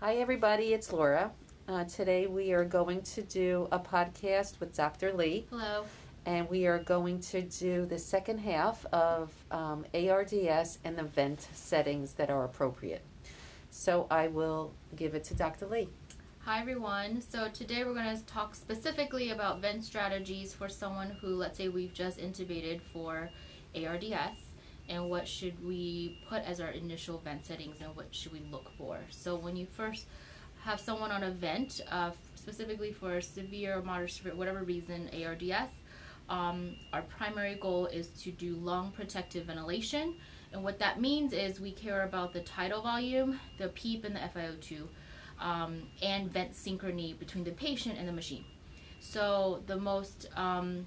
Hi, everybody. It's Laura. Uh, today we are going to do a podcast with Dr. Lee, Hello. and we are going to do the second half of um, ARDS and the vent settings that are appropriate. So I will give it to Dr. Lee. Hi everyone. So today we're going to talk specifically about vent strategies for someone who, let's say, we've just intubated for ARDS, and what should we put as our initial vent settings, and what should we look for. So when you first have someone on a vent, uh, specifically for severe, moderate, severe, whatever reason, ARDS, um, our primary goal is to do lung protective ventilation. And what that means is we care about the tidal volume, the PEEP, and the FiO2, um, and vent synchrony between the patient and the machine. So the most um,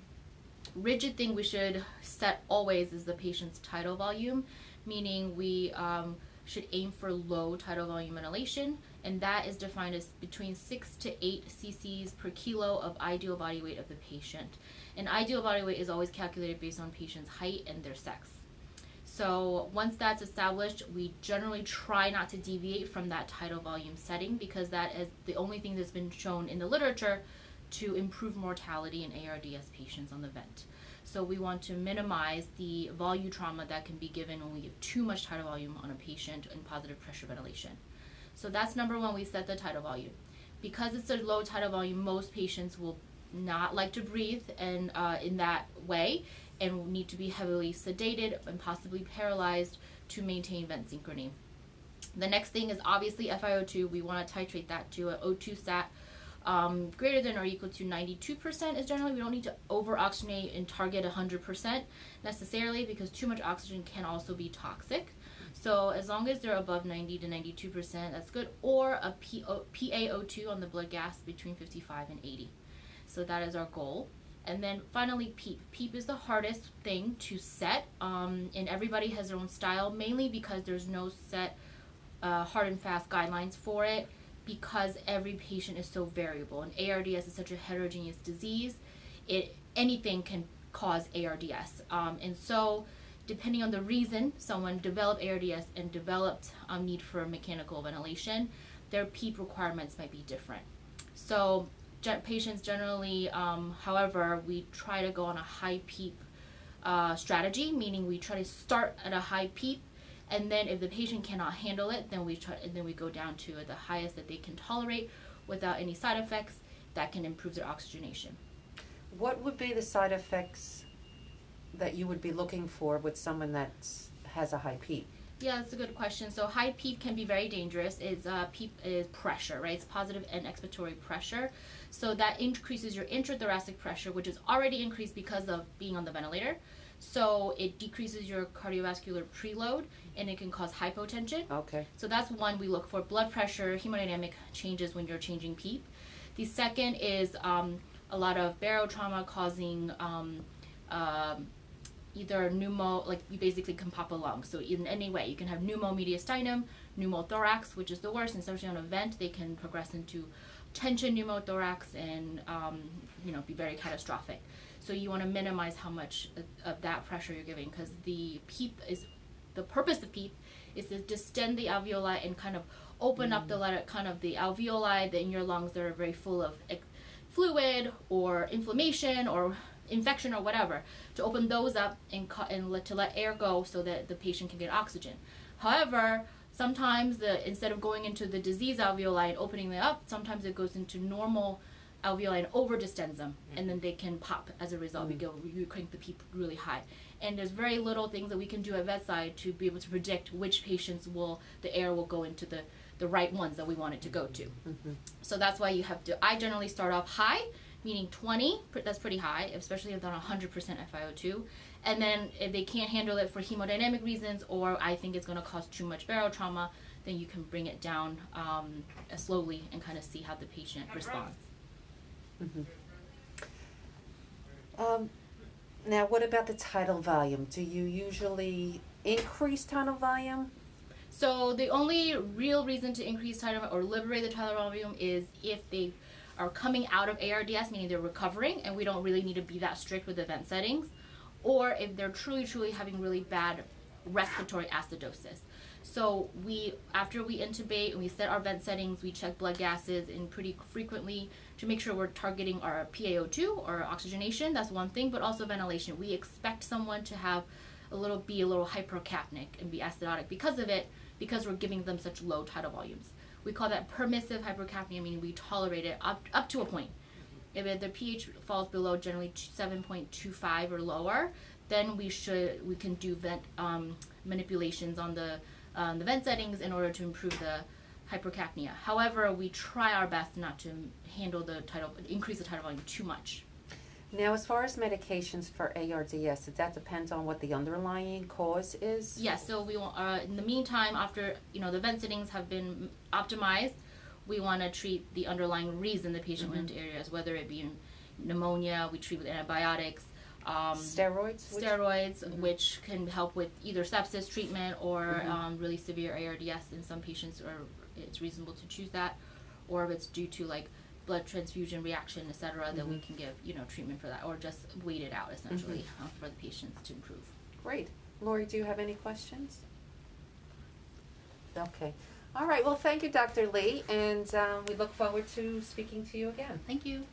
rigid thing we should set always is the patient's tidal volume, meaning we um, should aim for low tidal volume ventilation, and that is defined as between 6 to 8 cc's per kilo of ideal body weight of the patient. And ideal body weight is always calculated based on patient's height and their sex. So once that's established, we generally try not to deviate from that tidal volume setting because that is the only thing that's been shown in the literature to improve mortality in ARDS patients on the vent. So we want to minimize the volume trauma that can be given when we give too much tidal volume on a patient in positive pressure ventilation. So that's number one, we set the tidal volume. Because it's a low tidal volume, most patients will not like to breathe and uh, in that way and need to be heavily sedated and possibly paralyzed to maintain vent synchrony. The next thing is obviously FiO2. We want to titrate that to an O2 sat um, greater than or equal to 92% is generally, we don't need to over oxygenate and target 100% necessarily because too much oxygen can also be toxic. So as long as they're above 90 to 92%, that's good. Or a PO, PaO2 on the blood gas between 55 and 80. So that is our goal. And then finally, PEEP. PEEP is the hardest thing to set, um, and everybody has their own style, mainly because there's no set uh, hard and fast guidelines for it because every patient is so variable and ARDS is such a heterogeneous disease it anything can cause ARDS um, and so depending on the reason someone developed ARDS and developed um, need for mechanical ventilation their PEEP requirements might be different. So patients generally um, however we try to go on a high PEEP uh, strategy meaning we try to start at a high PEEP and then if the patient cannot handle it, then we try, and then we go down to the highest that they can tolerate without any side effects that can improve their oxygenation. What would be the side effects that you would be looking for with someone that has a high PEEP? Yeah, that's a good question. So high PEEP can be very dangerous. It's uh, PEEP is pressure, right? It's positive end expiratory pressure. So that increases your intrathoracic pressure, which is already increased because of being on the ventilator. So it decreases your cardiovascular preload and it can cause hypotension. Okay. So that's one we look for blood pressure, hemodynamic changes when you're changing PEEP. The second is um, a lot of barotrauma causing um, um, either pneumo, like you basically can pop a lung. So in any way, you can have pneumomediastinum, pneumothorax, which is the worst, and especially on a vent, they can progress into tension pneumothorax and um, you know be very catastrophic. So you want to minimize how much of that pressure you're giving because the PEEP is the purpose of PEEP is to distend the alveoli and kind of open mm. up the letter, kind of the alveoli that in your lungs that are very full of fluid or inflammation or infection or whatever to open those up and, and let, to let air go so that the patient can get oxygen. However, sometimes the instead of going into the disease alveoli and opening it up, sometimes it goes into normal alveoli and over distends them, mm-hmm. and then they can pop as a result. Mm-hmm. We go, we crank the PEEP really high, and there's very little things that we can do at bedside to be able to predict which patients will the air will go into the the right ones that we want it to go to. Mm-hmm. So that's why you have to. I generally start off high, meaning 20. That's pretty high, especially if they're on 100% FiO2. And then if they can't handle it for hemodynamic reasons, or I think it's going to cause too much barotrauma, then you can bring it down um, slowly and kind of see how the patient responds. Mm-hmm. Um, now, what about the tidal volume? Do you usually increase tidal volume? So the only real reason to increase tidal or liberate the tidal volume is if they are coming out of ARDS, meaning they're recovering, and we don't really need to be that strict with event settings, or if they're truly, truly having really bad respiratory acidosis. So we, after we intubate and we set our vent settings, we check blood gases and pretty frequently to make sure we're targeting our PaO2 or oxygenation. That's one thing, but also ventilation. We expect someone to have a little be a little hypercapnic and be acidotic because of it, because we're giving them such low tidal volumes. We call that permissive hypercapnia, meaning we tolerate it up up to a point. If the pH falls below generally 7.25 or lower, then we should we can do vent um, manipulations on the um, the vent settings in order to improve the hypercapnia. However, we try our best not to handle the tidal increase the tidal volume too much. Now, as far as medications for ARDS, does that depend on what the underlying cause is? Yes. So we want uh, in the meantime, after you know the vent settings have been optimized, we want to treat the underlying reason the patient went into ARDS, whether it be pneumonia, we treat with antibiotics. Um, Steroids? Which- steroids, Mhm. which can help with either sepsis treatment or Mhm. um, really severe ARDS in some patients, or it's reasonable to choose that, or if it's due to like blood transfusion reaction, et cetera, then we Mhm. can give you know treatment for that, or just wait it out essentially uh, for the patients to improve. Great. Lori, do you have any questions? Okay. All right. Well, thank you, Dr. Lee, and um, we look forward to speaking to you again. Thank you.